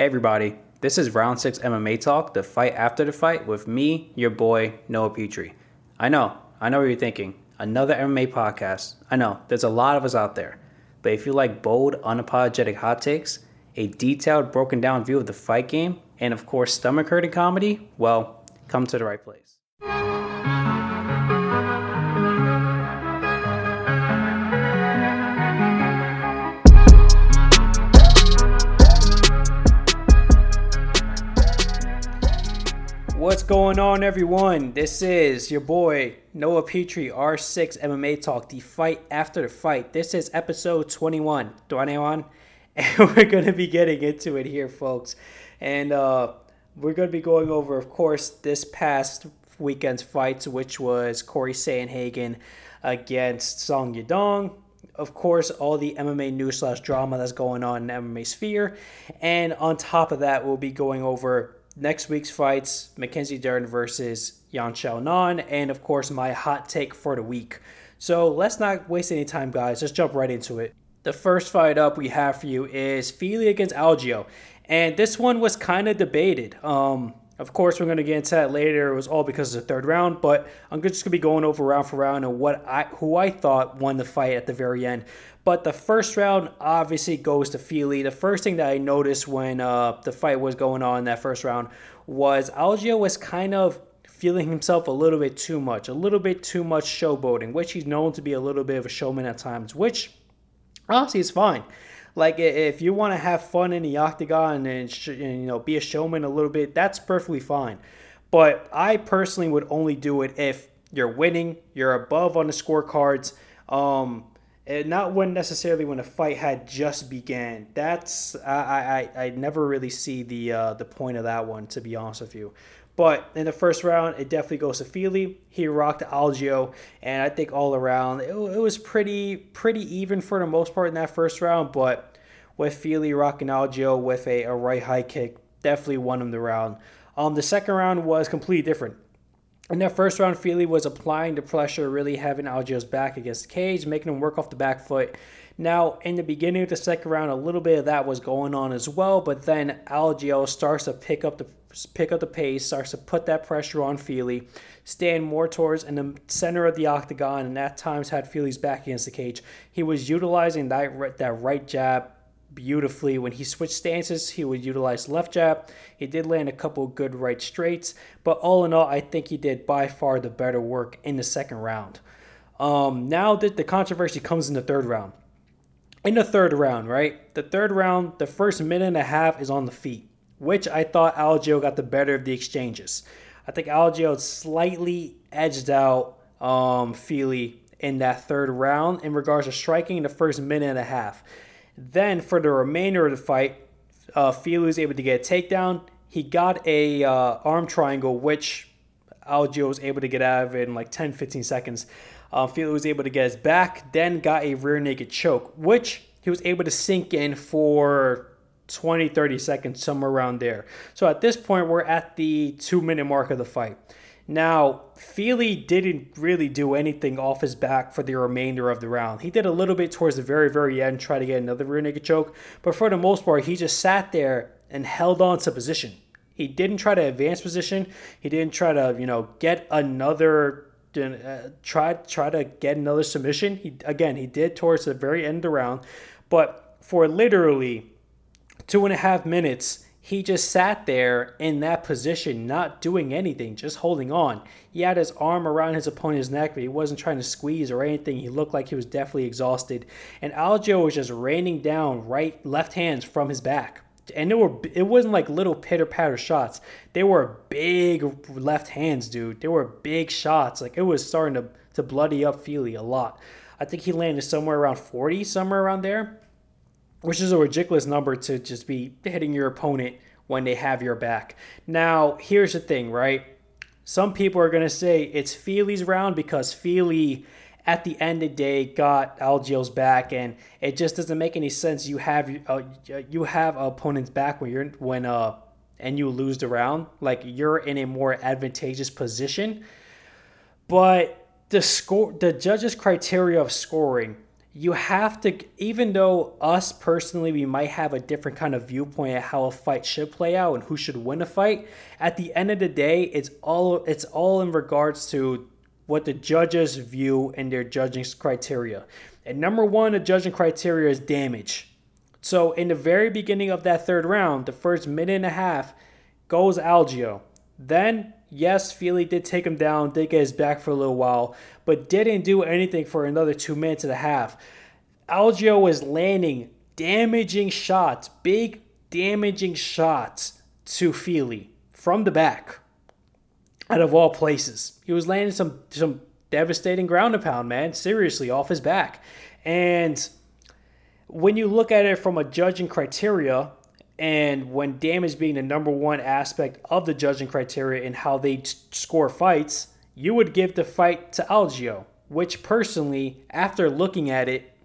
Everybody, this is Round 6 MMA Talk, the fight after the fight with me, your boy, Noah Petrie. I know, I know what you're thinking. Another MMA podcast. I know, there's a lot of us out there. But if you like bold, unapologetic hot takes, a detailed, broken down view of the fight game, and of course, stomach hurting comedy, well, come to the right place. What's going on, everyone? This is your boy Noah Petrie, R6 MMA Talk, the fight after the fight. This is episode 21, 21, and we're going to be getting into it here, folks. And uh, we're going to be going over, of course, this past weekend's fights, which was Corey Sandhagen against Song Yadong. Of course, all the MMA news slash drama that's going on in the MMA sphere. And on top of that, we'll be going over next week's fights Mackenzie Dern versus Yan Xiaonan, and of course, my hot take for the week. So let's not waste any time, guys. Let's jump right into it. The first fight up we have for you is Fili against Algeo. And this one was kind of debated. Um, of course, we're going to get into that later. It was all because of the third round, but I'm just going to be going over round for round and what I who I thought won the fight at the very end. But the first round obviously goes to Fili. The first thing that I noticed when uh, the fight was going on in that first round was Algeo was kind of feeling himself a little bit too much, a little bit too much showboating, which he's known to be a little bit of a showman at times, which honestly is fine. Like if you want to have fun in the octagon and, sh- and you know be a showman a little bit, that's perfectly fine. But I personally would only do it if you're winning, you're above on the scorecards. Um, and not when necessarily when a fight had just began. That's I I, I never really see the uh, the point of that one to be honest with you. But in the first round, it definitely goes to Fili. He rocked Algeo, and I think all around it, it was pretty pretty even for the most part in that first round. But with Fili rocking Algeo with a, a right high kick, definitely won him the round. Um, the second round was completely different. In that first round, Fili was applying the pressure, really having Algeo's back against the cage, making him work off the back foot. Now, in the beginning of the second round, a little bit of that was going on as well, but then Algeo starts to pick up the pick up the pace, starts to put that pressure on Fili, stand more towards in the center of the octagon, and at times had Fili's back against the cage. He was utilizing that that right jab beautifully. When he switched stances, he would utilize left jab. He did land a couple good right straights, but all in all, I think he did by far the better work in the second round. Um, now that the controversy comes in the third round. In the third round, right? The third round, the first minute and a half is on the feet, which I thought Algeo got the better of the exchanges. I think Algeo slightly edged out um, Fili in that third round in regards to striking in the first minute and a half. Then for the remainder of the fight, uh, Fili was able to get a takedown. He got a uh, arm triangle, which Algeo was able to get out of it in like 10, 15 seconds. Uh, Fili was able to get his back, then got a rear naked choke, which he was able to sink in for 20, 30 seconds, somewhere around there. So at this point, we're at the two minute mark of the fight. Now, Fili didn't really do anything off his back for the remainder of the round. He did a little bit towards the very, very end, try to get another rear naked choke, but for the most part, he just sat there and held on to position. He didn't try to advance position. He didn't try to, you know, get another uh, try try to get another submission. He again, he did towards the very end of the round, but for literally two and a half minutes, he just sat there in that position, not doing anything, just holding on. He had his arm around his opponent's neck, but he wasn't trying to squeeze or anything. He looked like he was definitely exhausted. And Algeo was just raining down right, left hands from his back. And it were it wasn't like little pitter patter shots. They were big left hands, dude. They were big shots. Like it was starting to, to bloody up Fili a lot. I think he landed somewhere around 40, somewhere around there which is a ridiculous number to just be hitting your opponent when they have your back. Now, here's the thing, right? Some people are going to say it's Fili's round because Fili, at the end of the day, got Algeo's back, and it just doesn't make any sense. You have uh, you have opponent's back when you're when uh and you lose the round, like you're in a more advantageous position. But the score, the judges' criteria of scoring you have to even though us personally we might have a different kind of viewpoint at how a fight should play out and who should win a fight at the end of the day it's all it's all in regards to what the judges view and their judging criteria. And number one the judging criteria is damage. So in the very beginning of that third round the first minute and a half goes Algeo. Then yes, Fili did take him down, did get his back for a little while, but didn't do anything for another two minutes and a half. Algeo was landing damaging shots, big damaging shots to Fili from the back. Out of all places, he was landing some some devastating ground and pound, man. Seriously, off his back, and when you look at it from a judging criteria, and when damage being the number one aspect of the judging criteria in how they t- score fights, you would give the fight to Algeo, which personally, after looking at it,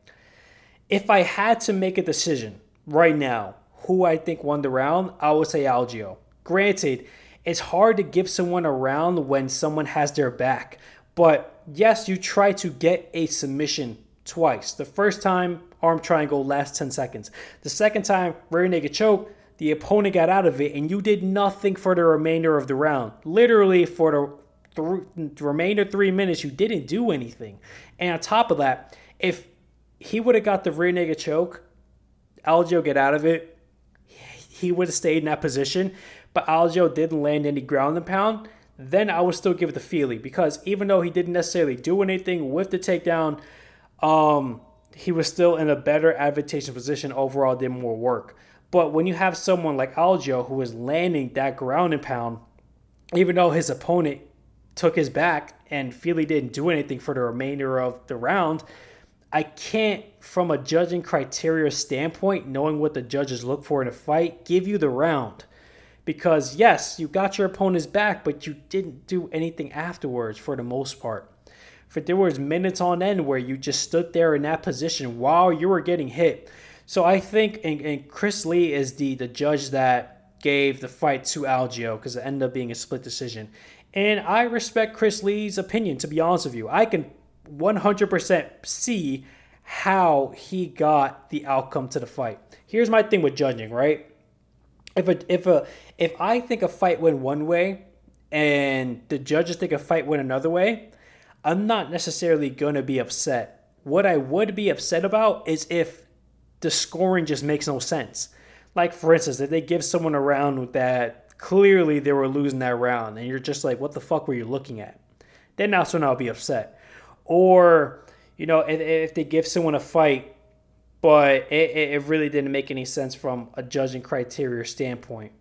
if I had to make a decision right now, who I think won the round, I would say Algeo. Granted, it's hard to give someone a round when someone has their back, but yes, you try to get a submission twice. The first time, arm triangle last 10 seconds. The second time, rear naked choke, the opponent got out of it and you did nothing for the remainder of the round. Literally, for the, th- the remainder three minutes, you didn't do anything. And on top of that, if he would have got the rear naked choke, Algeo get out of it, he would have stayed in that position. But Algeo didn't land any ground and pound. Then I would still give it to Fili because even though he didn't necessarily do anything with the takedown, um, he was still in a better advantageous position overall, did more work. But when you have someone like Algeo who is landing that ground and pound, even though his opponent took his back and Fili didn't do anything for the remainder of the round, I can't, from a judging criteria standpoint, knowing what the judges look for in a fight, give you the round. Because yes, you got your opponent's back, but you didn't do anything afterwards for the most part for there was minutes on end where you just stood there in that position while you were getting hit. So I think, and, and Chris Lee is the the judge that gave the fight to Algeo because it ended up being a split decision. And I respect Chris Lee's opinion, to be honest with you. I can 100% see how he got the outcome to the fight. Here's my thing with judging, right? If a if a if I think a fight went one way and the judges think a fight went another way, I'm not necessarily going to be upset. What I would be upset about is if the scoring just makes no sense. Like, for instance, if they give someone a round with that clearly they were losing that round, and you're just like, what the fuck were you looking at? Then that's when I'll be upset. Or, you know, if, if they give someone a fight, but it, it really didn't make any sense from a judging criteria standpoint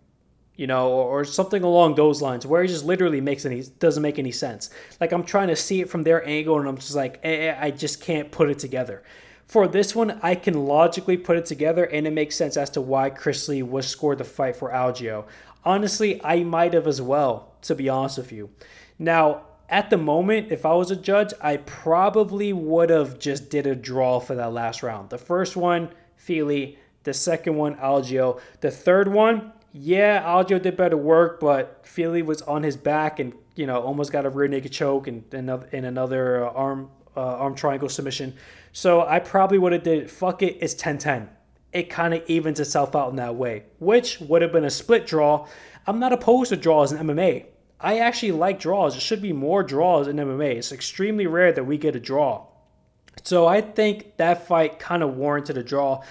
you know, or, or, something along those lines, where it just literally makes any doesn't make any sense. Like I'm trying to see it from their angle, and I'm just like, eh, eh, I just can't put it together. For this one, I can logically put it together, and it makes sense as to why Chris Lee was scored the fight for Algeo. Honestly, I might have as well, to be honest with you. Now, at the moment, if I was a judge, I probably would have just did a draw for that last round. The first one, Fili. The second one, Algeo. The third one, yeah, Algeo did better work, but Fili was on his back and you know almost got a rear naked choke and another in another uh, arm uh, arm triangle submission. So I probably would have did fuck it. It's 10-10. It kind of evens itself out in that way, which would have been a split draw. I'm not opposed to draws in MMA. I actually like draws. There should be more draws in MMA. It's extremely rare that we get a draw. So I think that fight kind of warranted a draw,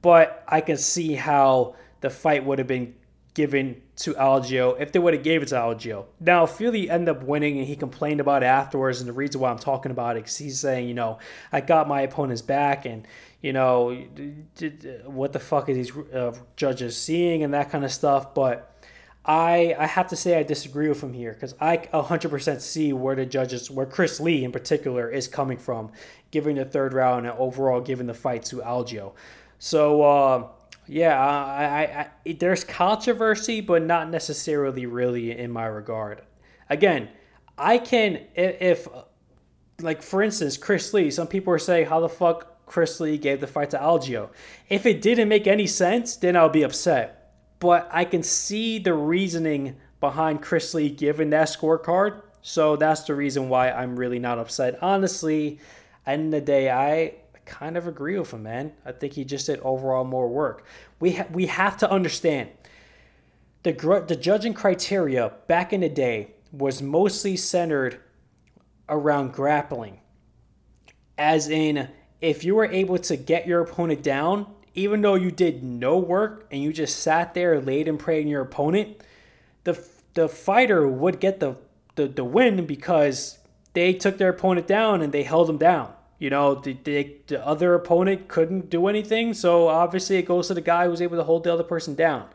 but I can see how the fight would have been given to Algeo if they would have gave it to Algeo. Now, Fili ended up winning and he complained about it afterwards. And the reason why I'm talking about it is he's saying, you know, I got my opponent's back and, you know, what the fuck is these uh, judges seeing and that kind of stuff. But I, I have to say I disagree with him here because I 100% see where the judges, where Chris Lee in particular is coming from, giving the third round and overall giving the fight to Algeo. So, uh, yeah, uh, I, I, I, there's controversy, but not necessarily really in my regard. Again, I can if, like for instance, Chris Lee. Some people are saying, "How the fuck Chris Lee gave the fight to Algeo?" If it didn't make any sense, then I'll be upset. But I can see the reasoning behind Chris Lee giving that scorecard, so that's the reason why I'm really not upset. Honestly, end of the day, I kind of agree with him, man. I think he just did overall more work. We ha- we have to understand the gr- the judging criteria back in the day was mostly centered around grappling, as in if you were able to get your opponent down, even though you did no work and you just sat there, laid and prayed on your opponent, the the fighter would get the, the, the win because they took their opponent down and they held them down. You know, the, the, the other opponent couldn't do anything, so obviously it goes to the guy who was able to hold the other person down.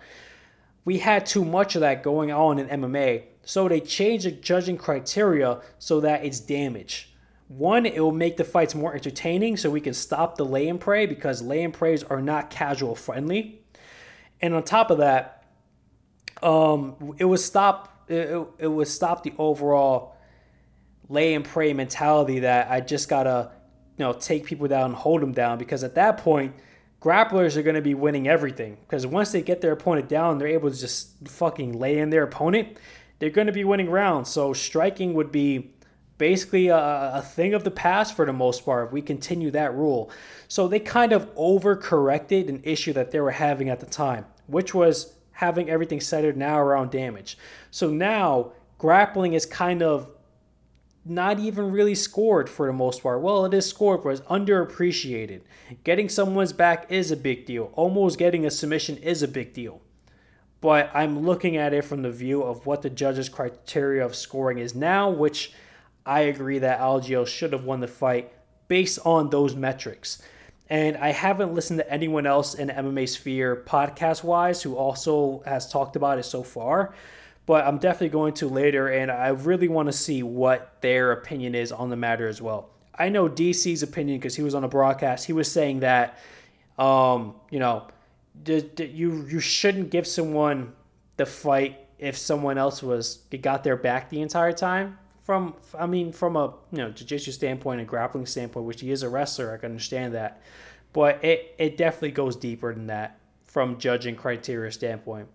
We had too much of that going on in MMA, so they changed the judging criteria so that it's damage. One, it will make the fights more entertaining so we can stop the lay and pray because lay and prays are not casual friendly. And on top of that, um, it would stop it, it would stop the overall lay and pray mentality that I just gotta you know take people down and hold them down because at that point grapplers are going to be winning everything. Because once they get their opponent down they're able to just fucking lay in their opponent they're going to be winning rounds. So striking would be basically a, a, thing of the past for the most part if we continue that rule. So they kind of overcorrected an issue that they were having at the time which was having everything centered now around damage. So now grappling is kind of not even really scored for the most part. Well, it is scored, but it's underappreciated. Getting someone's back is a big deal. Almost getting a submission is a big deal. But I'm looking at it from the view of what the judges' criteria of scoring is now, which I agree that Algeo should have won the fight based on those metrics. And I haven't listened to anyone else in MMA sphere podcast wise who also has talked about it so far. But I'm definitely going to later, and I really want to see what their opinion is on the matter as well. I know DC's opinion because he was on a broadcast. He was saying that, um, you know, you you shouldn't give someone the fight if someone else was got their back the entire time from I mean from a you know jiu-jitsu standpoint and grappling standpoint, which he is a wrestler, I can understand that. But it, it definitely goes deeper than that from judging criteria standpoint.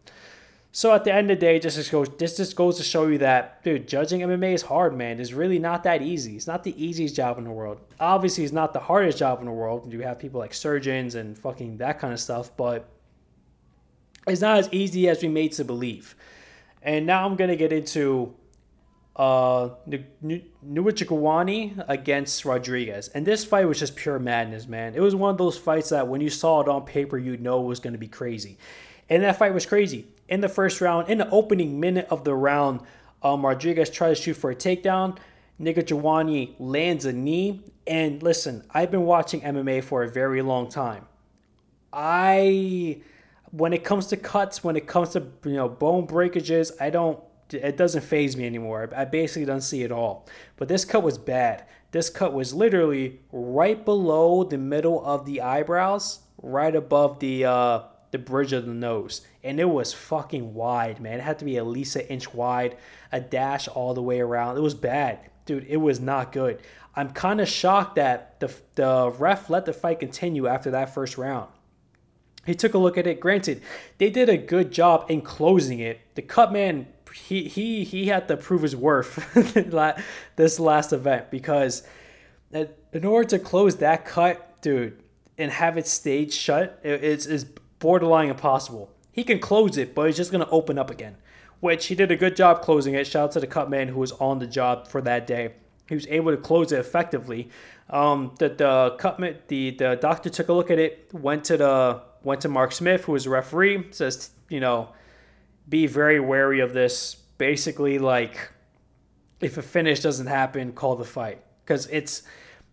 So at the end of the day, just, goes this just goes to show you that, dude, judging MMA is hard, man. It's really not that easy. It's not the easiest job in the world. Obviously, it's not the hardest job in the world. You have people like surgeons and fucking that kind of stuff, but it's not as easy as we made to believe. And now I'm gonna get into uh, Njokuani against Rodrigues. And this fight was just pure madness, man. It was one of those fights that when you saw it on paper, you know it was to be crazy. And that fight was crazy. In the first round, in the opening minute of the round, um, Rodrigues tries to shoot for a takedown. Njokuani lands a knee. And listen, I've been watching MMA for a very long time. I, when it comes to cuts, when it comes to you know bone breakages, I don't it doesn't phase me anymore. I basically don't see it all. But this cut was bad. This cut was literally right below the middle of the eyebrows, right above the uh, the bridge of the nose, and it was fucking wide, man. It had to be at least an inch wide, a dash all the way around. It was bad, dude. It was not good. I'm kind of shocked that the the ref let the fight continue after that first round. He took a look at it. Granted, they did a good job in closing it. The cut man he he he had to prove his worth this last event because in order to close that cut, dude, and have it stayed shut, it's is borderline impossible. He can close it, but it's just gonna open up again, which he did a good job closing it. Shout out to the cut man who was on the job for that day. He was able to close it effectively. Um, the the cutman, the the doctor took a look at it, went to the went to Mark Smith, who was a referee, says you know be very wary of this. Basically, like if a finish doesn't happen, call the fight because it's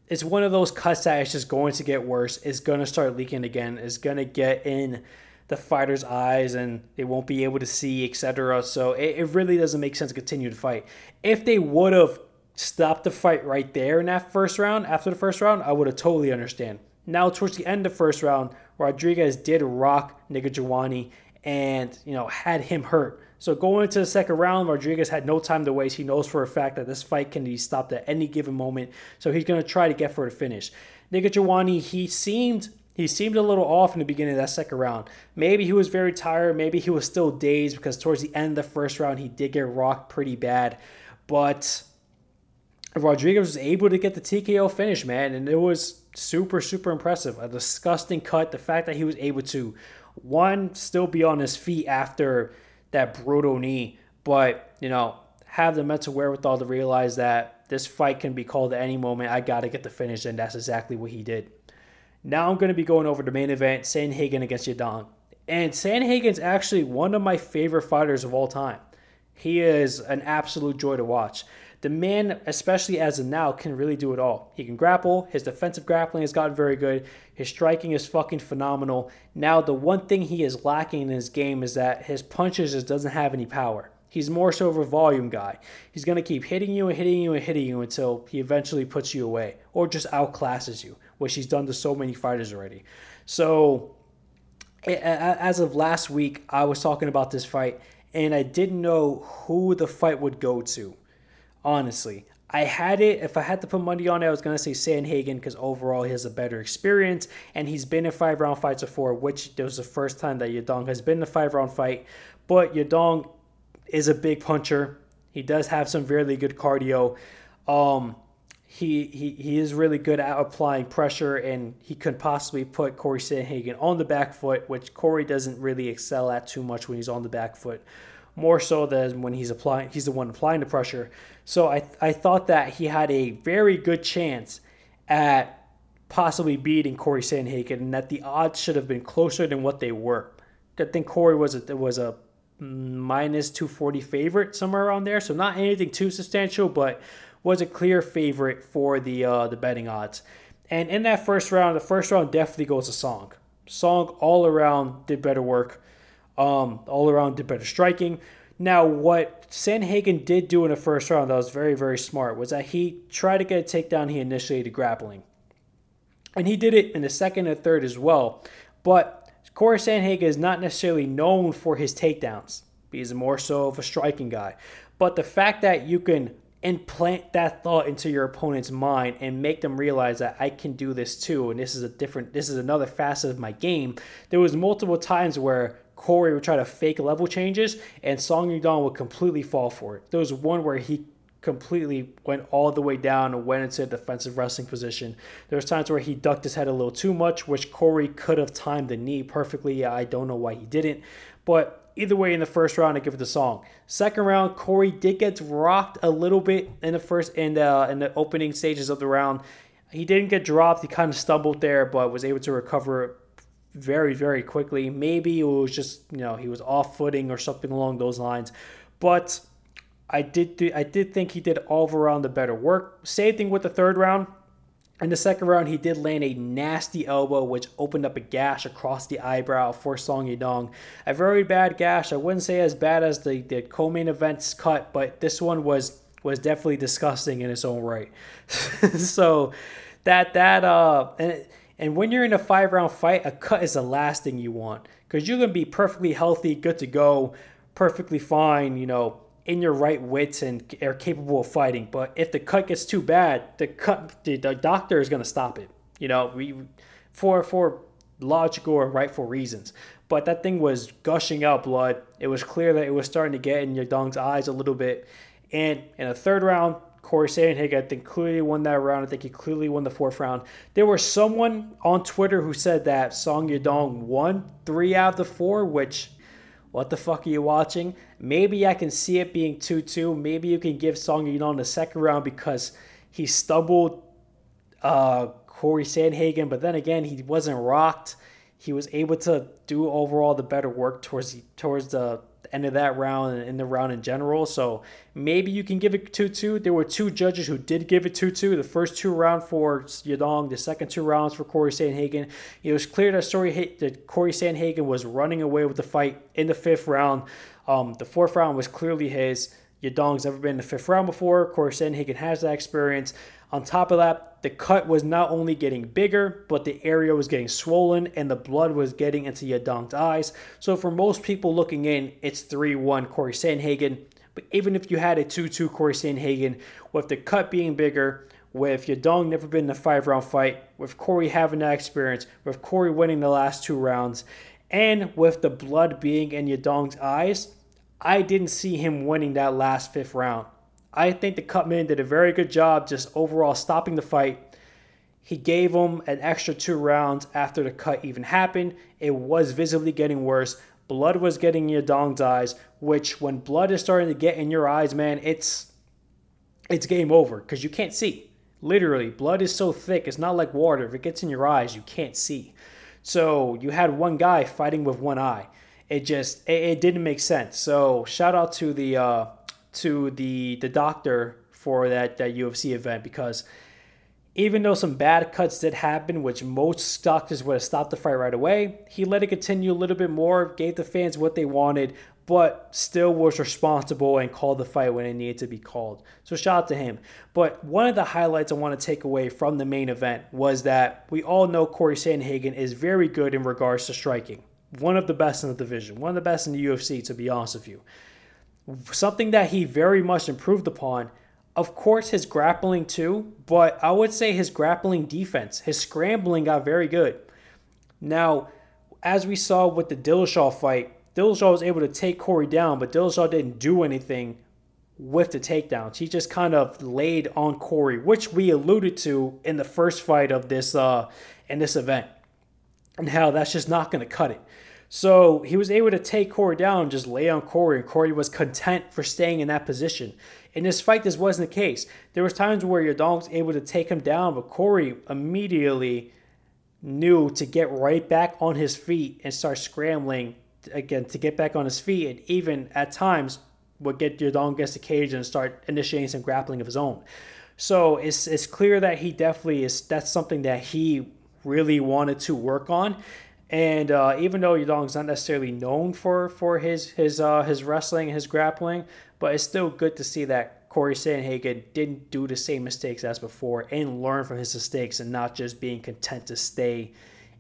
it's one of those cuts that is just going to get worse. It's going to start leaking again. It's going to get in the fighter's eyes and they won't be able to see, etc. So it, it really doesn't make sense to continue to fight. If they would have stopped the fight right there in that first round, after the first round, I would have totally understand. Now, towards the end of the first round, Rodrigues did rock Njokuani and you know had him hurt. So going into the second round, Rodrigues had no time to waste. He knows for a fact that this fight can be stopped at any given moment. So he's going to try to get for the finish. Njokuani, he seemed he seemed a little off in the beginning of that second round. Maybe he was very tired. Maybe he was still dazed because towards the end of the first round he did get rocked pretty bad. But Rodrigues was able to get the TKO finish, man, and it was super, super impressive. A disgusting cut. The fact that he was able to, one, still be on his feet after that brutal knee, but, you know, have the mental wherewithal to realize that this fight can be called at any moment. I got to get the finish, and that's exactly what he did. Now I'm going to be going over the main event Sandhagen against Yadong. And Sandhagen's actually one of my favorite fighters of all time. He is an absolute joy to watch. The man, especially as of now, can really do it all. He can grapple. His defensive grappling has gotten very good. His striking is fucking phenomenal. Now, the one thing he is lacking in his game is that his punches just doesn't have any power. He's more so of a volume guy. He's going to keep hitting you and hitting you and hitting you until he eventually puts you away or just outclasses you, which he's done to so many fighters already. So, as of last week, I was talking about this fight and I didn't know who the fight would go to honestly. I had it. If I had to put money on it, I was gonna say Sandhagen because overall he has a better experience and he's been in five round fights before, which this was the first time that Yadong has been in a five round fight. But Yadong is a big puncher. He does have some really good cardio. Um, he, he he is really good at applying pressure, and he could possibly put Corey Sandhagen on the back foot, which Corey doesn't really excel at too much when he's on the back foot more so than when he's applying he's the one applying the pressure. So I I thought that he had a very good chance at possibly beating Corey Sandhagen and that the odds should have been closer than what they were. I think Corey was a was a minus 240 favorite somewhere around there, so not anything too substantial, but was a clear favorite for the uh, the betting odds. And in that first round, the first round definitely goes to Song. Song all around did better work. Um, all around did better striking. Now, what Sandhagen did do in the first round that was very, very smart was that he tried to get a takedown. He initiated grappling. And he did it in the second and third as well. But Corey Sandhagen is not necessarily known for his takedowns. He's more so of a striking guy. But the fact that you can implant that thought into your opponent's mind and make them realize that I can do this too and this is a different this is another facet of my game. There was multiple times where Corey would try to fake level changes, and Song Yadong would completely fall for it. There was one where he completely went all the way down and went into a defensive wrestling position. There was times where he ducked his head a little too much, which Corey could have timed the knee perfectly. I don't know why he didn't, but either way, in the first round, I give it the Song. Second round, Corey did get rocked a little bit in the first in the in the opening stages of the round. He didn't get dropped. He kind of stumbled there, but was able to recover very, very quickly. Maybe it was just, you know, he was off footing or something along those lines. But I did th- I did think he did all around the better work. Same thing with the third round. In the second round, he did land a nasty elbow, which opened up a gash across the eyebrow for Song Yadong. A very bad gash. I wouldn't say as bad as the, the co-main event's cut, but this one was was definitely disgusting in its own right. so that that uh and and when you're in a five round fight, a cut is the last thing you want because you're going to be perfectly healthy, good to go, perfectly fine, you know, in your right wits and are capable of fighting. But if the cut gets too bad, the cut, the, the doctor is going to stop it, you know, we, for, for logical or rightful reasons. But that thing was gushing out blood. It was clear that it was starting to get in Yadong's eyes a little bit. And in the third round, Corey Sandhagen, I think, clearly won that round. I think he clearly won the fourth round. There was someone on Twitter who said that Song Yadong won three out of the four, which, what the fuck are you watching? Maybe I can see it being 2 2. Maybe you can give Song Yadong the second round because he stumbled uh, Corey Sandhagen, but then again, he wasn't rocked. He was able to do overall the better work towards the, towards the end of that round and in the round in general. So maybe you can give it 2 2. There were two judges who did give it 2 2. The first two round for Yadong, the second two rounds for Corey Sandhagen. It was clear that, story, that Corey Sandhagen was running away with the fight in the fifth round. Um, the fourth round was clearly his. Yadong's never been in the fifth round before. Corey Sandhagen has that experience. On top of that, the cut was not only getting bigger, but the area was getting swollen and the blood was getting into Yadong's eyes. So for most people looking in, it's 3-1 Corey Sandhagen. But even if you had a 2-2 Corey Sandhagen, with the cut being bigger, with Yadong never been in a five-round fight, with Corey having that experience, with Corey winning the last two rounds, and with the blood being in Yadong's eyes, I didn't see him winning that last fifth round. I think the Cutman did a very good job just overall stopping the fight. He gave him an extra two rounds after the cut even happened. It was visibly getting worse. Blood was getting in Yadong's eyes, which when blood is starting to get in your eyes, man, it's it's game over because you can't see. Literally, blood is so thick, it's not like water. If it gets in your eyes, you can't see. So you had one guy fighting with one eye. It just it, it didn't make sense. So shout out to the uh, to the the doctor for that that UFC event because even though some bad cuts did happen, which most doctors would have stopped the fight right away, he let it continue a little bit more, gave the fans what they wanted, but still was responsible and called the fight when it needed to be called. So shout out to him. But one of the highlights I want to take away from the main event was that we all know Corey Sandhagen is very good in regards to striking. One of the best in the division, one of the best in the UFC, to be honest with you. Something that he very much improved upon of course, his grappling too, but I would say his grappling defense, his scrambling got very good. Now, as we saw with the Dillashaw fight, Dillashaw was able to take Corey down, but Dillashaw didn't do anything with the takedowns. He just kind of laid on Corey, which we alluded to in the first fight of this uh in this event. And how that's just not to cut it. So he was able to take Corey down just lay on Corey, and Corey was content for staying in that position. In this fight, this wasn't the case. There was times where Yadong was able to take him down, but Corey immediately knew to get right back on his feet and start scrambling again to get back on his feet, and even at times would get Yadong against the cage and start initiating some grappling of his own. So it's it's clear that he definitely is. That's something that he really wanted to work on. And uh, even though Yadong's not necessarily known for for his his uh, his wrestling, his grappling, but it's still good to see that Corey Sandhagen didn't do the same mistakes as before and learn from his mistakes and not just being content to stay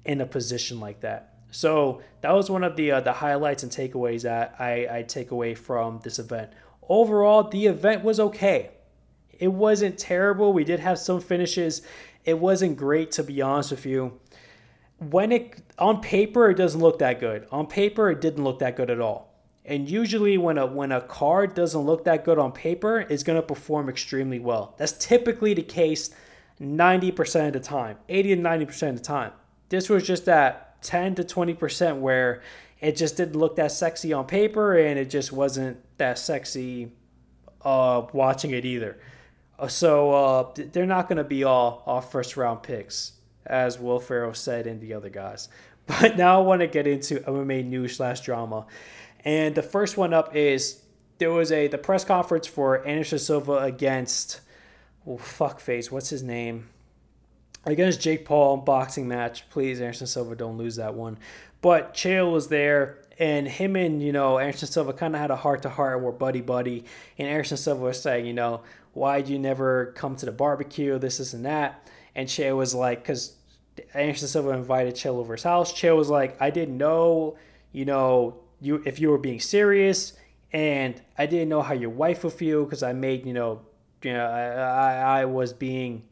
in a position like that. So that was one of the uh, the highlights and takeaways that I, I take away from this event. Overall, the event was okay. It wasn't terrible. We did have some finishes. It wasn't great to be honest with you. When it on paper, it doesn't look that good. On paper, it didn't look that good at all. And usually when a when a card doesn't look that good on paper, it's going to perform extremely well. That's typically the case 90% of the time, 80 to 90% of the time. This was just that 10 to 20% where it just didn't look that sexy on paper and it just wasn't that sexy uh, watching it either. Uh, so uh, they're not going to be all, all first round picks, as Will Ferrell said and the other guys. But now I want to get into MMA news slash drama. And the first one up is there was a the press conference for Anderson Silva against oh fuck face, what's his name? Against Jake Paul boxing match. Please, Anderson Silva, don't lose that one. But Chael was there, and him and you know Anderson Silva kind of had a heart to heart and were buddy buddy. And Anderson Silva was saying, you know, why'd you never come to the barbecue? This, this, and that. And Chael was like, because Anderson Silva invited Chael over his house. Chael was like, I didn't know, you know, you if you were being serious, and I didn't know how your wife would feel because I made you know, you know, I, I, I was being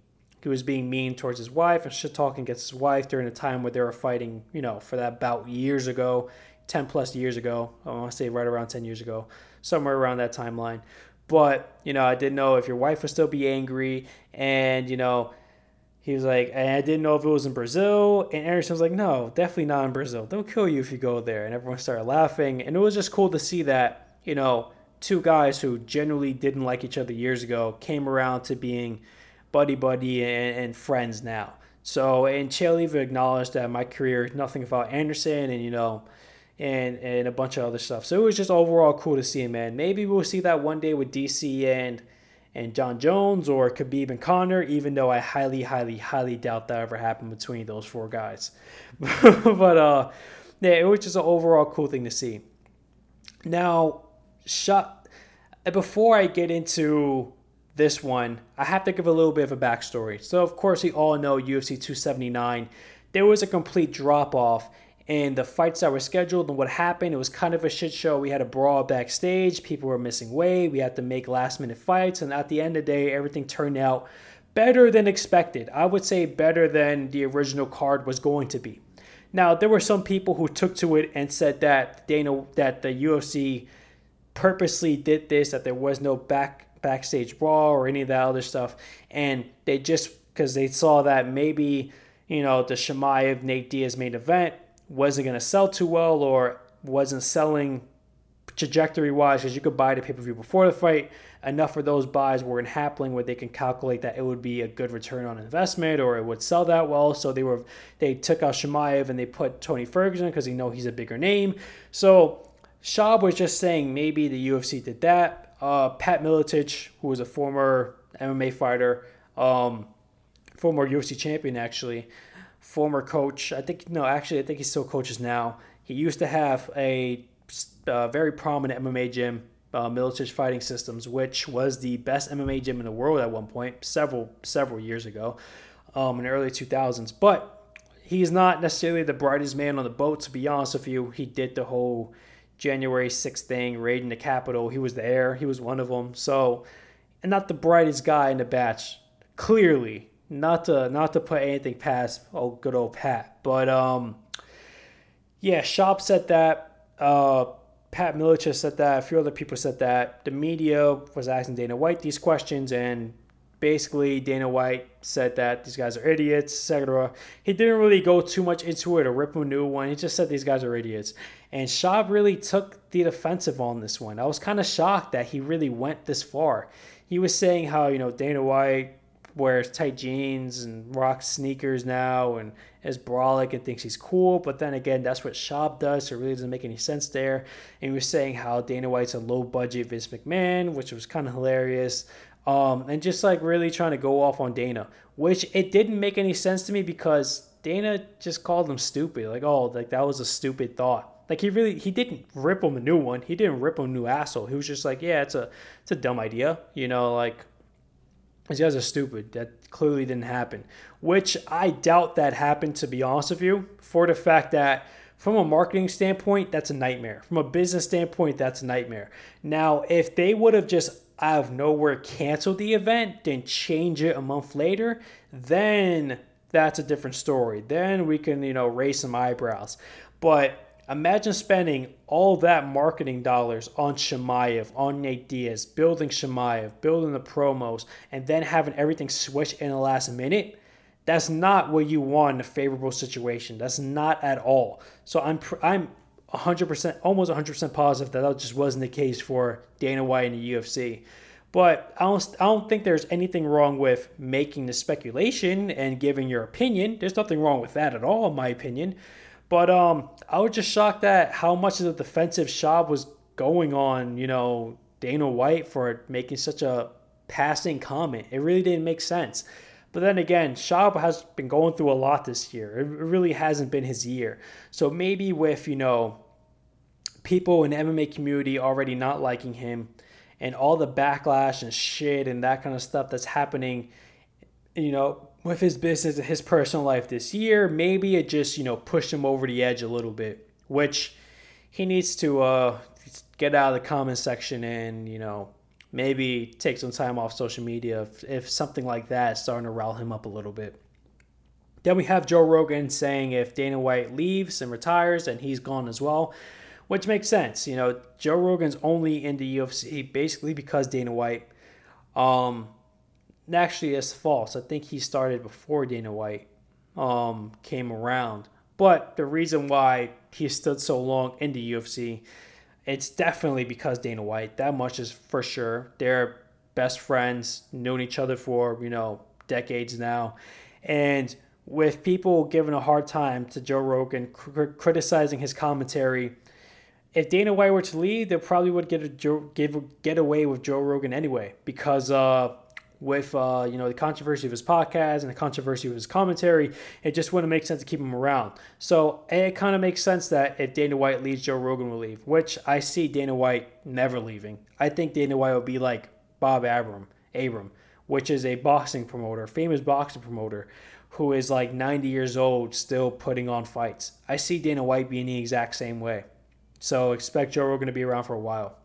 he was being mean towards his wife and shit talking against his wife during a time where they were fighting, you know, for that bout years ago, 10 plus years ago. I want to say right around 10 years ago, somewhere around that timeline. But, you know, I didn't know if your wife would still be angry. And, you know, he was like, I didn't know if it was in Brazil. And Anderson was like, no, definitely not in Brazil. They'll kill you if you go there. And everyone started laughing. And it was just cool to see that, you know, two guys who genuinely didn't like each other years ago came around to being buddy buddy and, and friends now. So, and Chael even acknowledged that my career, nothing about Anderson and, you know, and, and a bunch of other stuff. So it was just overall cool to see, him, man. Maybe we'll see that one day with DC and and John Jones or Khabib and Conor, even though I highly, highly, highly doubt that ever happened between those four guys. but uh, yeah, it was just an overall cool thing to see. Now, shut before I get into this one, I have to give a little bit of a backstory. So, of course, we all know UFC 279. There was a complete drop off and the fights that were scheduled and what happened. It was kind of a shit show. We had a brawl backstage. People were missing weight. We had to make last minute fights. And at the end of the day, everything turned out better than expected. I would say better than the original card was going to be. Now, there were some people who took to it and said that Dana, that the UFC purposely did this, that there was no back backstage brawl or any of that other stuff, and they just because they saw that maybe you know the Chimaev Nate Diaz main event wasn't going to sell too well or wasn't selling trajectory wise because you could buy the pay per view before the fight. Enough of those buys were in happening where they can calculate that it would be a good return on investment or it would sell that well. So they were they took out Chimaev and they put Tony Ferguson because they know he's a bigger name. So Schaub was just saying maybe the UFC did that. Uh, Pat Miletich, who was a former MMA fighter, um, former UFC champion actually, former coach. I think no, actually, I think he still coaches now. He used to have a uh, very prominent MMA gym, uh, Miletich Fighting Systems, which was the best MMA gym in the world at one point, several several years ago, um, in the early 2000s. But he's not necessarily the brightest man on the boat. To be honest with you, he did the whole January 6th thing, raiding the Capitol. He was there. He was one of them. So, and not the brightest guy in the batch. Clearly, not to not to put anything past oh good old Pat, but um, yeah, Schaub said that. Uh, Pat Miletich said that. A few other people said that. The media was asking Dana White these questions, and basically Dana White said that these guys are idiots, etc. He didn't really go too much into it or rip a new one. He just said these guys are idiots. And Schaub really took the defensive on this one. I was kind of shocked that he really went this far. He was saying how, you know, Dana White wears tight jeans and rocks sneakers now and is brolic and thinks he's cool. But then again, that's what Schaub does, so it really doesn't make any sense there. And he was saying how Dana White's a low budget Vince McMahon, which was kind of hilarious. Um, and just like really trying to go off on Dana, which it didn't make any sense to me because Dana just called him stupid. Like, oh, like that was a stupid thought. Like he really he didn't rip him a new one. He didn't rip him a new asshole. He was just like, yeah, it's a it's a dumb idea. You know, like these guys are stupid. That clearly didn't happen. Which I doubt that happened, to be honest with you, for the fact that from a marketing standpoint, that's a nightmare. From a business standpoint, that's a nightmare. Now, if they would have just out of nowhere canceled the event, then change it a month later, then that's a different story. Then we can, you know, raise some eyebrows. But Imagine spending all that marketing dollars on Chimaev, on Nate Diaz, building Chimaev, building the promos, and then having everything switch in the last minute. That's not what you want in a favorable situation. That's not at all. So I'm I'm 100%, almost 100% positive that that just wasn't the case for Dana White and the UFC. But I don't, I don't think there's anything wrong with making the speculation and giving your opinion. There's nothing wrong with that at all, in my opinion. But um, I was just shocked at how much of the defensive Schaub was going on, you know, Dana White for making such a passing comment. It really didn't make sense. But then again, Schaub has been going through a lot this year. It really hasn't been his year. So maybe with, you know, people in the MMA community already not liking him and all the backlash and shit and that kind of stuff that's happening, you know, with his business and his personal life this year. Maybe it just, you know, pushed him over the edge a little bit, which he needs to uh, get out of the comment section and, you know, maybe take some time off social media if, if something like that is starting to rile him up a little bit. Then we have Joe Rogan saying if Dana White leaves and retires, then he's gone as well, which makes sense. You know, Joe Rogan's only in the UFC basically because Dana White. Um, actually it's false. I think he started before Dana White um, came around. But the reason why he stood so long in the UFC, it's definitely because Dana White. That much is for sure. They're best friends, known each other for, you know, decades now. And with people giving a hard time to Joe Rogan, cr- criticizing his commentary, if Dana White were to leave, they probably would get a give, get away with Joe Rogan anyway because uh, with uh, you know the controversy of his podcast and the controversy of his commentary, it just wouldn't make sense to keep him around. So it kind of makes sense that if Dana White leaves, Joe Rogan will leave, which I see Dana White never leaving. I think Dana White will be like Bob Abram, Abram, which is a boxing promoter, famous boxing promoter, who is like 90 years old, still putting on fights. I see Dana White being the exact same way. So expect Joe Rogan to be around for a while.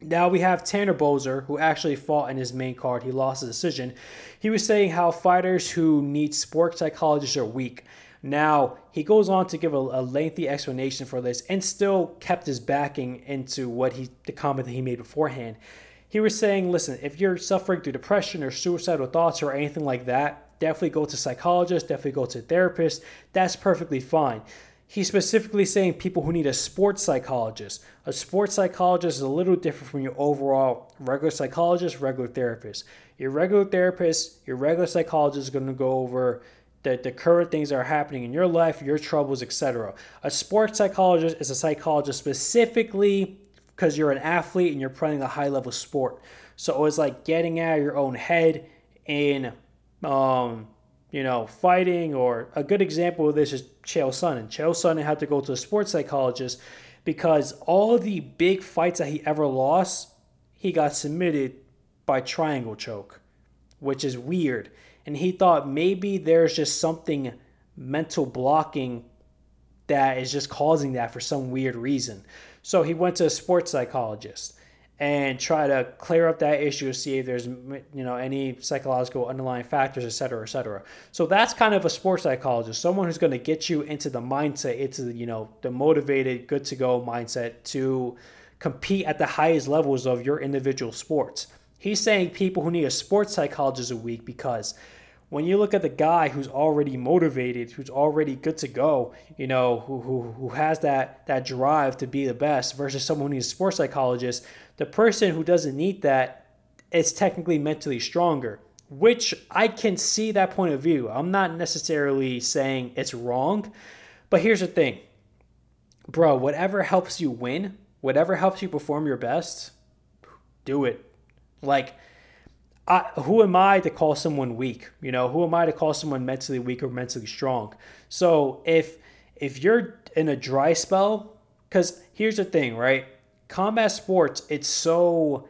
Now we have Tanner Boser, who actually fought in his main card. He lost the decision. He was saying how fighters who need sports psychologists are weak. Now, he goes on to give a, a, lengthy explanation for this and still kept his backing into what he the comment that he made beforehand. he was saying, listen, if you're suffering through depression or suicidal thoughts or anything like that, definitely go to psychologist, definitely go to therapist. That's perfectly fine. He's specifically saying people who need a sports psychologist. A sports psychologist is a little different from your overall regular psychologist, regular therapist. Your regular therapist, your regular psychologist is going to go over the, the current things that are happening in your life, your troubles, etc. A sports psychologist is a psychologist specifically because you're an athlete and you're playing a high level sport. So it's like getting out of your own head and um, you know, fighting. Or a good example of this is Chael Sonnen. Chael Sonnen had to go to a sports psychologist because all the big fights that he ever lost, he got submitted by triangle choke, which is weird. And he thought maybe there's just something mental blocking that is just causing that for some weird reason. So he went to a sports psychologist and try to clear up that issue, see if there's you know any psychological underlying factors, et cetera, et cetera. So that's kind of a sports psychologist, someone who's going to get you into the mindset, into the, you know the motivated, good to go mindset to compete at the highest levels of your individual sports. He's saying people who need a sports psychologist a week because when you look at the guy who's already motivated, who's already good to go, you know, who, who, who has that, that drive to be the best versus someone who needs a sports psychologist, the person who doesn't need that is technically mentally stronger, which I can see that point of view. I'm not necessarily saying it's wrong, but here's the thing. Bro, whatever helps you win, whatever helps you perform your best, do it. Like, I, who am I to call someone weak? You know, who am I to call someone mentally weak or mentally strong? So if if you're in a dry spell, because here's the thing, right? Combat sports, it's so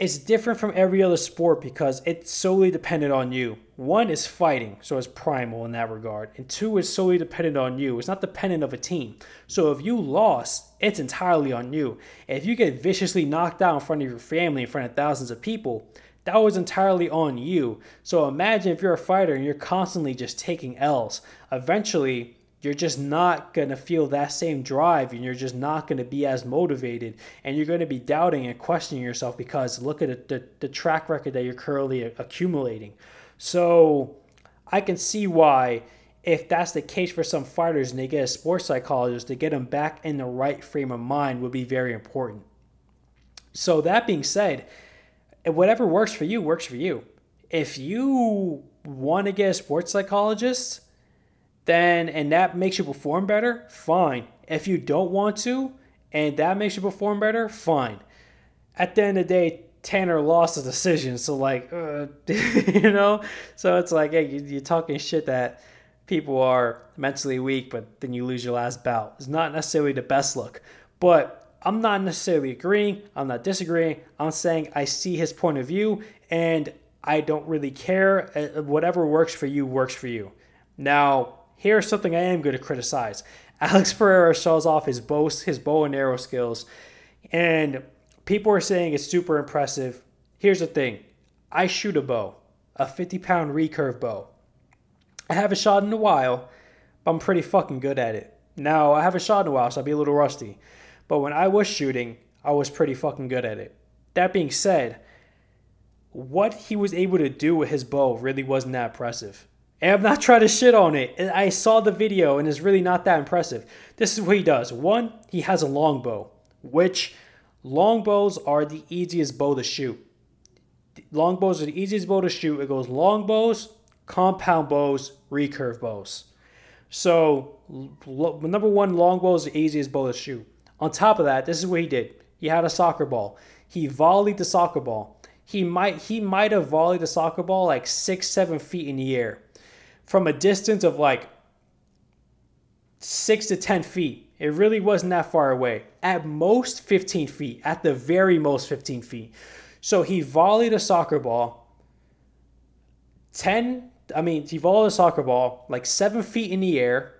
it's different from every other sport because it's solely dependent on you. One is fighting, so it's primal in that regard. And two is solely dependent on you. It's not dependent of a team. So if you lost, it's entirely on you. If you get viciously knocked out in front of your family, in front of thousands of people, that was entirely on you. So imagine if you're a fighter and you're constantly just taking L's. Eventually, you're just not going to feel that same drive and you're just not going to be as motivated and you're going to be doubting and questioning yourself because look at the, the track record that you're currently accumulating. So I can see why if that's the case for some fighters and they get a sports psychologist to get them back in the right frame of mind would be very important. So that being said, whatever works for you works for you. If you want to get a sports psychologist, then and that makes you perform better, fine. If you don't want to and that makes you perform better, fine. At the end of the day, Tanner lost the decision, so like, uh, you know, so it's like, hey, you're talking shit that people are mentally weak, but then you lose your last bout. It's not necessarily the best look, but I'm not necessarily agreeing, I'm not disagreeing. I'm saying I see his point of view and I don't really care. Uh, whatever works for you works for you. Now, here's something I am going to criticize. Alex Pereira shows off his bow, his bow and arrow skills, and people are saying it's super impressive. Here's the thing I shoot a bow, a 50 pound recurve bow. I haven't shot in a while, but I'm pretty fucking good at it. Now, I haven't shot in a while, so I'll be a little rusty. But when I was shooting, I was pretty fucking good at it. That being said, what he was able to do with his bow really wasn't that impressive. And I'm not trying to shit on it. I saw the video and it's really not that impressive. This is what he does. One, he has a longbow, which longbows are the easiest bow to shoot. Longbows are the easiest bow to shoot. It goes longbows, compound bows, recurve bows. So, number one, longbow is the easiest bow to shoot. On top of that, this is what he did. He had a soccer ball. He volleyed the soccer ball. He might he might have volleyed the soccer ball like six, seven feet in the air. From a distance of like six to ten feet. It really wasn't that far away. At most 15 feet. At the very most 15 feet. So he volleyed a soccer ball 10, I mean, he volleyed a soccer ball like seven feet in the air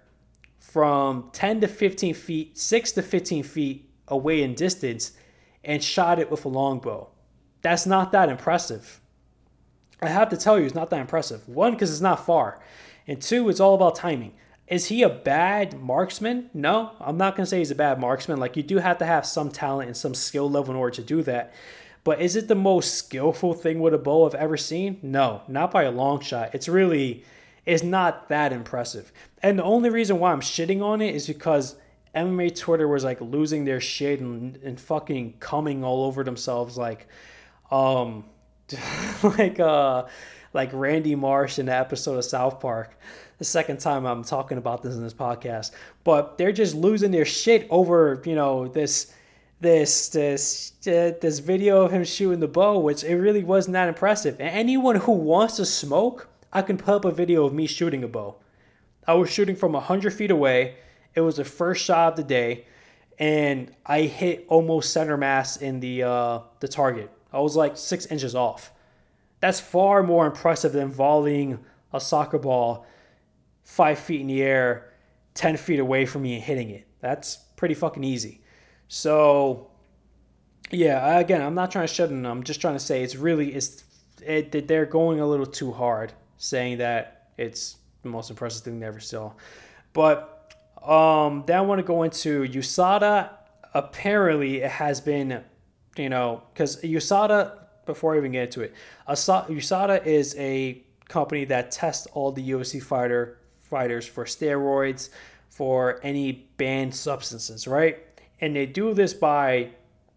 from 10 to 15 feet, 6 to 15 feet away in distance and shot it with a longbow. That's not that impressive. I have to tell you, it's not that impressive. One, because it's not far. And two, it's all about timing. Is he a bad marksman? No, I'm not going to say he's a bad marksman. Like, you do have to have some talent and some skill level in order to do that. But is it the most skillful thing with a bow I've ever seen? No, not by a long shot. It's really, it's not that impressive. And the only reason why I'm shitting on it is because MMA Twitter was like losing their shit and, and fucking coming all over themselves like, um, like uh, like Randy Marsh in the episode of South Park. The second time I'm talking about this in this podcast, but they're just losing their shit over you know this this this uh, this video of him shooting the bow, which it really wasn't that impressive. And anyone who wants to smoke, I can put up a video of me shooting a bow. I was shooting from hundred feet away. It was the first shot of the day, and I hit almost center mass in the uh, the target. I was like six inches off. That's far more impressive than volleying a soccer ball five feet in the air, ten feet away from me and hitting it. That's pretty fucking easy. So, yeah, again, I'm not trying to shut them. I'm just trying to say it's really it's it, they're going a little too hard, saying that it's the most impressive thing they ever saw. But um, then I want to go into USADA. Apparently, it has been, you know, because USADA. Before I even get into it, USADA is a company that tests all the UFC fighter fighters for steroids, for any banned substances, right? and they do this by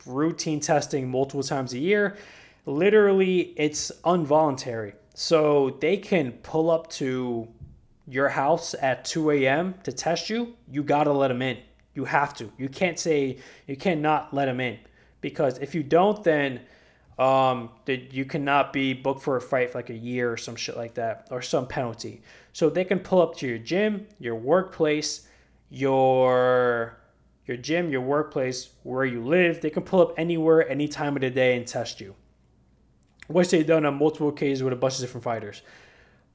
routine testing multiple times a year. Literally, it's involuntary. So they can pull up to your house at 2 a.m. to test you. You got to let them in. You have to. You can't say, you cannot let them in. Because if you don't, then um, you cannot be booked for a fight for like a year or some shit like that, or some penalty. So they can pull up to your gym, your workplace, your your gym, your workplace, where you live. They can pull up anywhere, any time of the day, and test you. Which they've done on multiple occasions with a bunch of different fighters.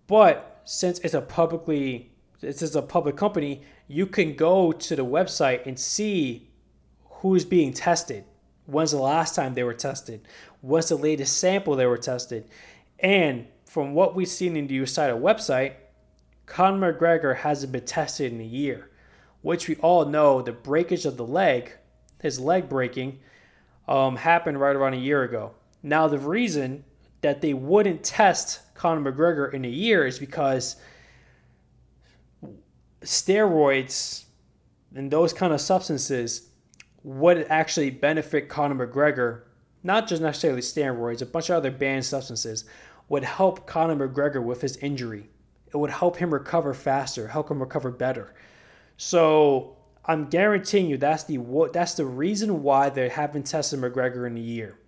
But since it's a publicly, this is a public company, you can go to the website and see who's being tested. When's the last time they were tested? What's the latest sample they were tested? And from what we've seen in the USADA website, Conor McGregor hasn't been tested in a year which we all know the breakage of the leg, his leg breaking, um, happened right around a year ago. Now, the reason that they wouldn't test Conor McGregor in a year is because steroids and those kind of substances would actually benefit Conor McGregor, not just necessarily steroids, a bunch of other banned substances would help Conor McGregor with his injury. It would help him recover faster, help him recover better. So I'm guaranteeing you that's the that's the reason why they haven't tested McGregor in a year.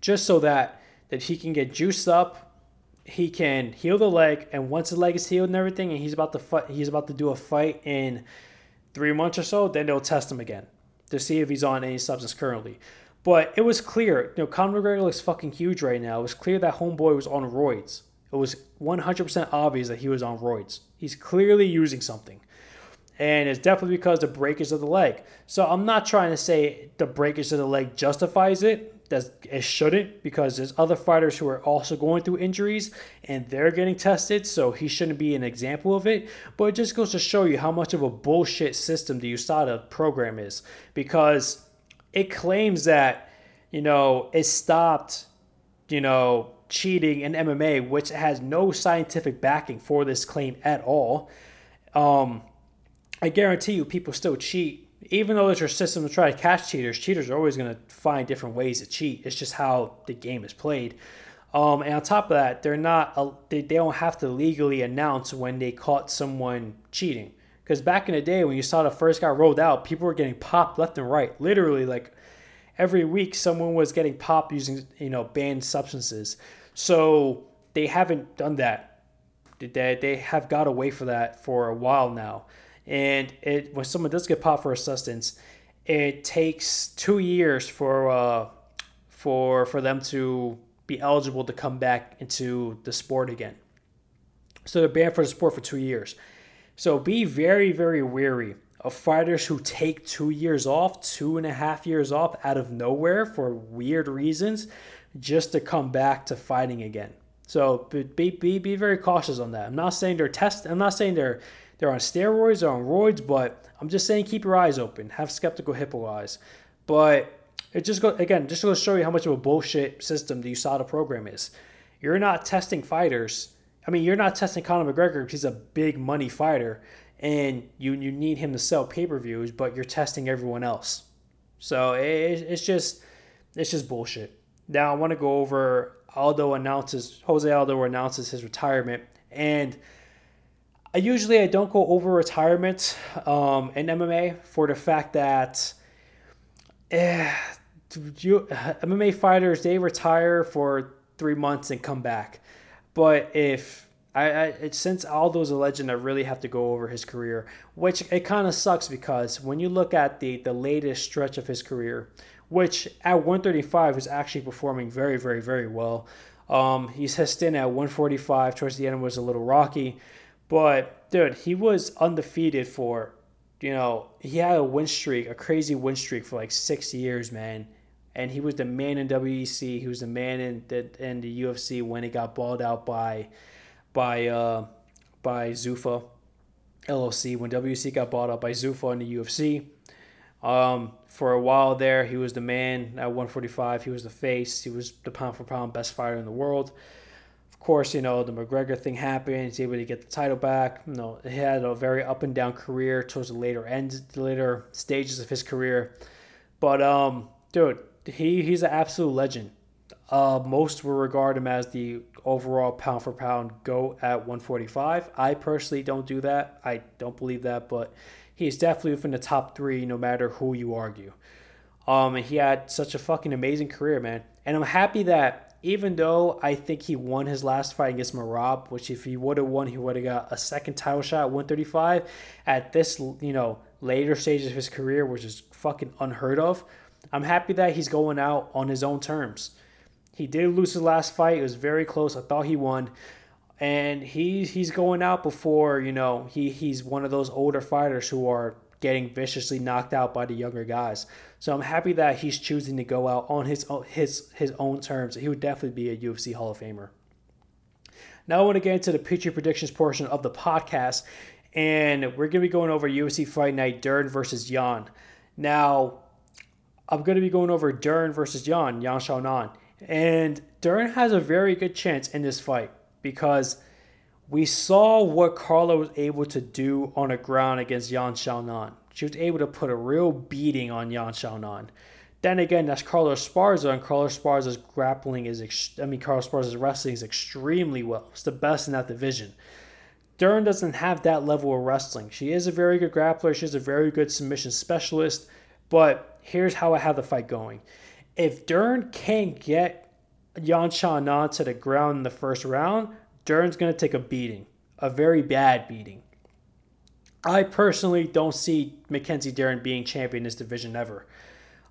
Just so that that he can get juiced up, he can heal the leg, and once the leg is healed and everything, and he's about to fight, he's about to do a fight in three months or so, then they'll test him again to see if he's on any substance currently. But it was clear, you know, Conor McGregor looks fucking huge right now. It was clear that Homeboy was on roids. It was 100% obvious that he was on roids. He's clearly using something and it's definitely because the breakage of the leg. So I'm not trying to say the breakage of the leg justifies it. That it shouldn't because there's other fighters who are also going through injuries and they're getting tested. So he shouldn't be an example of it. But it just goes to show you how much of a bullshit system the USADA program is because it claims that you know it stopped you know cheating in MMA, which has no scientific backing for this claim at all. Um, I guarantee you people still cheat. Even though there's a system to try to catch cheaters, cheaters are always going to find different ways to cheat. It's just how the game is played. Um, and on top of that, they're not they, they don't have to legally announce when they caught someone cheating. Because back in the day when you saw the first guy rolled out, people were getting popped left and right. Literally, like every week, someone was getting popped using you know banned substances. So they haven't done that. They, they have got away for that for a while now and it when someone does get popped for a substance, it takes two years for uh, for for them to be eligible to come back into the sport again. So they're banned for the sport for two years. So be very very wary of fighters who take two years off, two and a half years off out of nowhere for weird reasons, just to come back to fighting again. So be, be, be very cautious on that. I'm not saying they're test. I'm not saying they're they're on steroids or on roids, but I'm just saying keep your eyes open. Have skeptical hippo eyes. But It just go again, just to show you how much of a bullshit system the USADA program is. You're not testing fighters. I mean, you're not testing Conor McGregor because he's a big money fighter, and you you need him to sell pay per views, but you're testing everyone else. So it, it's just it's just bullshit. Now I want to go over Aldo announces Jose Aldo announces his retirement, and I usually I don't go over retirement um, in MMA for the fact that eh, you, MMA fighters they retire for three months and come back, but if I, I since Aldo's a legend, I really have to go over his career, which it kind of sucks because when you look at the the latest stretch of his career, which at 135 is actually performing very, very, very well. Um, he's his stint at 145 towards the end was a little rocky, but dude, he was undefeated for, you know, he had a win streak, a crazy win streak for like six years, man. And he was the man in WEC. He was the man in the in the UFC when he got balled out by, by uh, by Zuffa, LLC. When WEC got bought out by Zuffa in the UFC, um, for a while there, he was the man at 145. He was the face. He was the pound for pound best fighter in the world. Course, you know the McGregor thing happened. He's able to get the title back. You know, he had a very up and down career towards the later end, the later stages of his career. But um, dude, he he's an absolute legend. Uh, most will regard him as the overall pound for pound go at 145. I personally don't do that. I don't believe that, but he's definitely within the top three, no matter who you argue. Um, and he had such a fucking amazing career, man. And I'm happy that even though I think he won his last fight against Merab, which if he would have won, he would have got a second title shot at 135. At this, you know, later stages of his career, which is fucking unheard of. I'm happy that he's going out on his own terms. He did lose his last fight. It was very close. I thought he won and he's he's going out before you know he he's one of those older fighters who are getting viciously knocked out by the younger guys. So I'm happy that he's choosing to go out on his own, his his own terms. He would definitely be a UFC Hall of Famer. Now I want to get into the Petrie predictions portion of the podcast, and we're going to be going over UFC Fight Night Dern versus Yan. Now I'm going to be going over Dern versus Yan, Yan Xiaonan, and Dern has a very good chance in this fight because we saw what Carla was able to do on the ground against Yan Xiaonan. She was able to put a real beating on Yan Xiaonan. Then again, that's Carla Esparza, and Carla Esparza's grappling is, ex- I mean, Carla Esparza's wrestling is extremely well. It's the best in that division. Dern doesn't have that level of wrestling. She is a very good grappler. She's a very good submission specialist. But here's how I have the fight going. If Dern can't get Yan Xiaonan to the ground in the first round, Dern's going to take a beating, a very bad beating. I personally don't see Mackenzie Dern being champion in this division ever.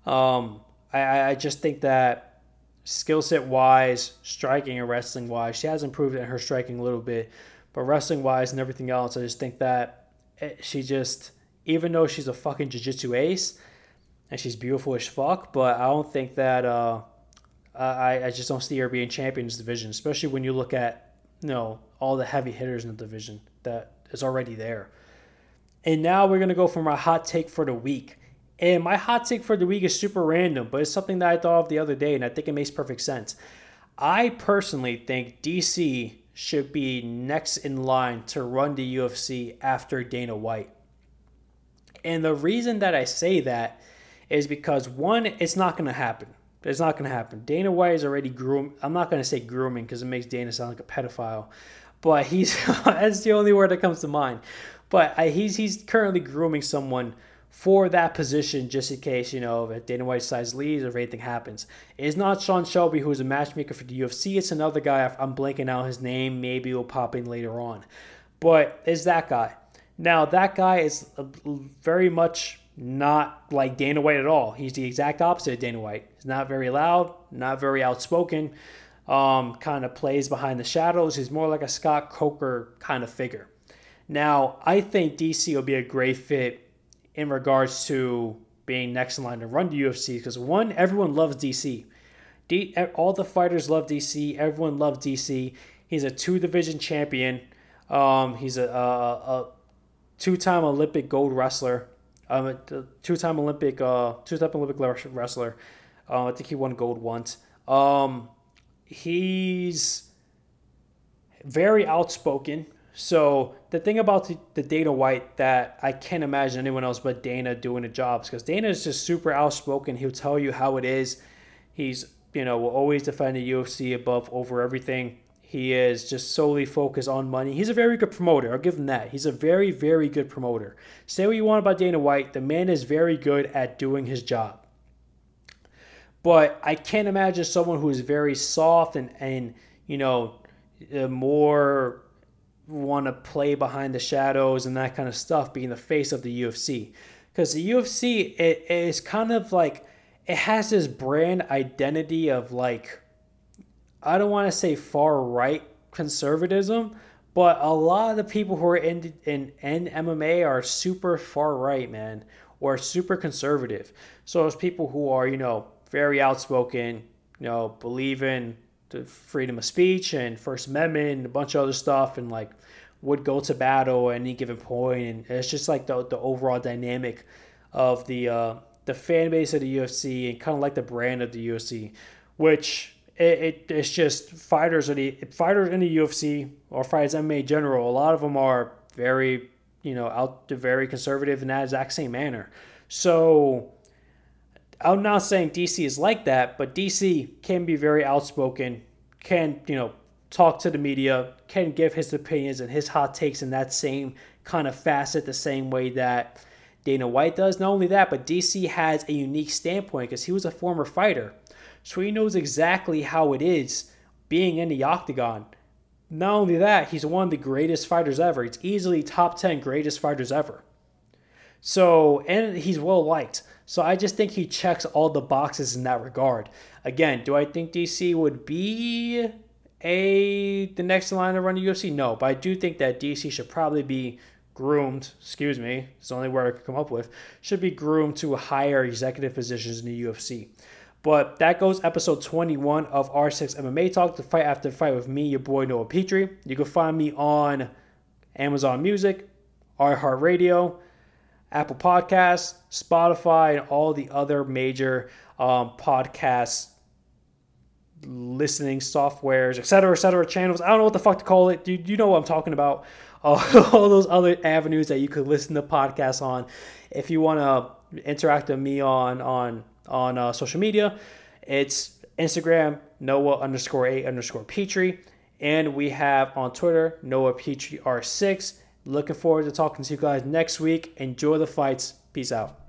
Um, I, I just think that skill set wise, striking and wrestling wise, she has improved in her striking a little bit, but wrestling wise and everything else, I just think that she just, even though she's a fucking jiu jitsu ace and she's beautiful as fuck, but I don't think that. Uh, I, I just don't see her being champion in this division, especially when you look at you know all the heavy hitters in the division that is already there. And now we're gonna go for my hot take for the week. And my hot take for the week is super random, but it's something that I thought of the other day, and I think it makes perfect sense. I personally think DC should be next in line to run the UFC after Dana White. And the reason that I say that is because one, it's not going to happen. It's not going to happen. Dana White is already groom. I'm not going to say grooming because it makes Dana sound like a pedophile, but he's that's the only word that comes to mind. But I, he's he's currently grooming someone for that position just in case you know if Dana White size leaves or if anything happens. It's not Sean Shelby who's a matchmaker for the UFC. It's another guy. I'm blanking out his name. Maybe he'll pop in later on, but it's that guy. Now that guy is uh, very much not like Dana White at all. He's the exact opposite of Dana White. He's not very loud, not very outspoken, um, kind of plays behind the shadows. He's more like a Scott Coker kind of figure. Now, I think DC will be a great fit in regards to being next in line to run the UFC because one, everyone loves DC. D, all the fighters love DC. Everyone loves DC. He's a two division champion. Um, he's a, a, a two time Olympic gold wrestler um, a two-time Olympic, uh, two-time Olympic wrestler. Uh, I think he won gold once. Um, he's very outspoken. So the thing about the, the Dana White that I can't imagine anyone else but Dana doing a job because Dana is just super outspoken. He'll tell you how it is. He's you know will always defend the UFC above over everything. He is just solely focused on money. He's a very good promoter. I'll give him that. He's a very very good promoter. Say what you want about Dana White, the man is very good at doing his job. But I can't imagine someone who is very soft and and you know uh, more want to play behind the shadows and that kind of stuff being the face of the UFC because the UFC it is kind of like it has this brand identity of like I don't want to say far right conservatism but a lot of the people who are in in, in MMA are super far right man or super conservative. So there's people who are you know very outspoken you know believe in the freedom of speech and First Amendment and a bunch of other stuff, and like would go to battle at any given point, and it's just like the the overall dynamic of the uh, the fan base of the UFC and kind of like the brand of the UFC, which it, it it's just fighters of the fighters in the UFC or fighters MMA in general. A lot of them are very you know out there, very conservative in that exact same manner. So I'm not saying DC is like that, but DC can be very outspoken, can, you know, talk to the media, can give his opinions and his hot takes in that same kind of facet, the same way that Dana White does. Not only that, but DC has a unique standpoint because he was a former fighter. So he knows exactly how it is being in the octagon. Not only that, he's one of the greatest fighters ever. He's easily top 10 greatest fighters ever. So, and he's well liked. So I just think he checks all the boxes in that regard. Again, do I think DC would be a the next line to run the UFC? No, but I do think that DC should probably be groomed. Excuse me, it's the only word I could come up with. Should be groomed to higher executive positions in the UFC. But that goes episode 21 of R6 MMA Talk, the fight after fight with me, your boy Noah Petrie. You can find me on Amazon Music, iHeartRadio, Apple Podcasts, Spotify, and all the other major um, podcast listening softwares, et cetera, et cetera, channels. I don't know what the fuck to call it. You, you know what I'm talking about. Uh, all those other avenues that you could listen to podcasts on. If you want to interact with me on on on uh, social media, it's Instagram Noah underscore a underscore Petrie, and we have on Twitter Noah Petrie R6. Looking forward to talking to you guys next week. Enjoy the fights. Peace out.